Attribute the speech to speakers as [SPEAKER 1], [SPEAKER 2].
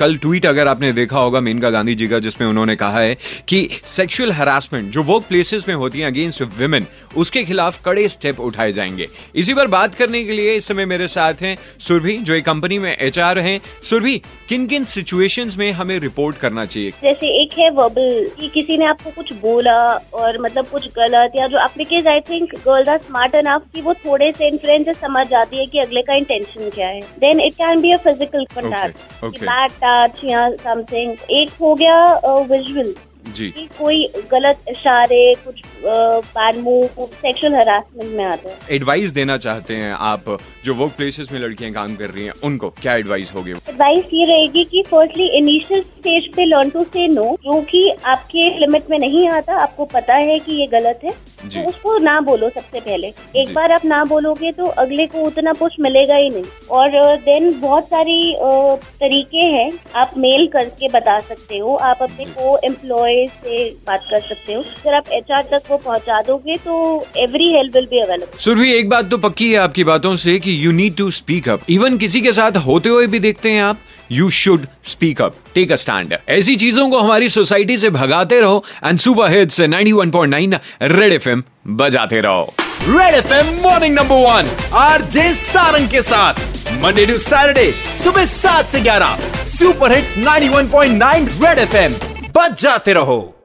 [SPEAKER 1] कल ट्वीट अगर आपने देखा होगा मेनका गांधी जी का जिसमें उन्होंने कहा है कि सेक्सुअल हरासमेंट जो वर्क प्लेसेस में होती है अगेंस्ट विमेन उसके खिलाफ कड़े स्टेप उठाए जाएँगे। इसी पर बात करने के लिए इस समय मेरे साथ हैं सुरभि जो एक कंपनी में एचआर हैं। सुरभि किन किन सिचुएशंस में हमें रिपोर्ट करना चाहिए?
[SPEAKER 2] जैसे एक है वर्बल कि किसी ने आपको कुछ बोला और मतलब कुछ गलत या जो because I think girls are smart enough कि वो थोड़े से इन्फ्लुएंस समझ जाती है कि अगले का इंटेंशन क्या है। Then it can be a physical contact bad touch या समथिंग एक हो गया विजुअल
[SPEAKER 1] जी।
[SPEAKER 2] कि कोई गलत इशारे कुछ बैड मूव सेक्सुअल हरासमेंट में आते हैं।
[SPEAKER 1] एडवाइस देना चाहते हैं आप जो वर्क प्लेसेस में लड़कियाँ काम कर रही हैं उनको क्या एडवाइस होगी?
[SPEAKER 2] एडवाइस ये रहेगी कि फर्स्टली इनिशियल स्टेज पे लर्न टू से नो जो कि आपके लिमिट में नहीं आता आपको पता है कि ये गलत है।
[SPEAKER 1] जी।
[SPEAKER 2] तो उसको ना बोलो सबसे पहले। एक बार आप ना बोलोगे तो अगले को उतना पुश मिलेगा ही नहीं। और देन बहुत सारी तरीके हैं। आप मेल करके बता सकते हो। आप अपने को एम्प्लॉय से बात कर सकते हो। अगर आप एच तक वो पहुँचा दोगे तो every help will be available
[SPEAKER 1] Surabhi एक बात तो पक्की है आपकी बातों से कि you need to speak up even किसी के साथ होते हुए भी देखते हैं आप you should speak up take a stand ऐसी चीज़ों को हमारी सोसाइटी से भगाते रहो। And super hits 91.9 Red FM बजाते रहो।
[SPEAKER 3] Red F M morning number one R J Sarang के साथ। मंडे टू सैटरडे सुबह सात से ग्यारह। Super hits 91.9 red F M बजाते रहो।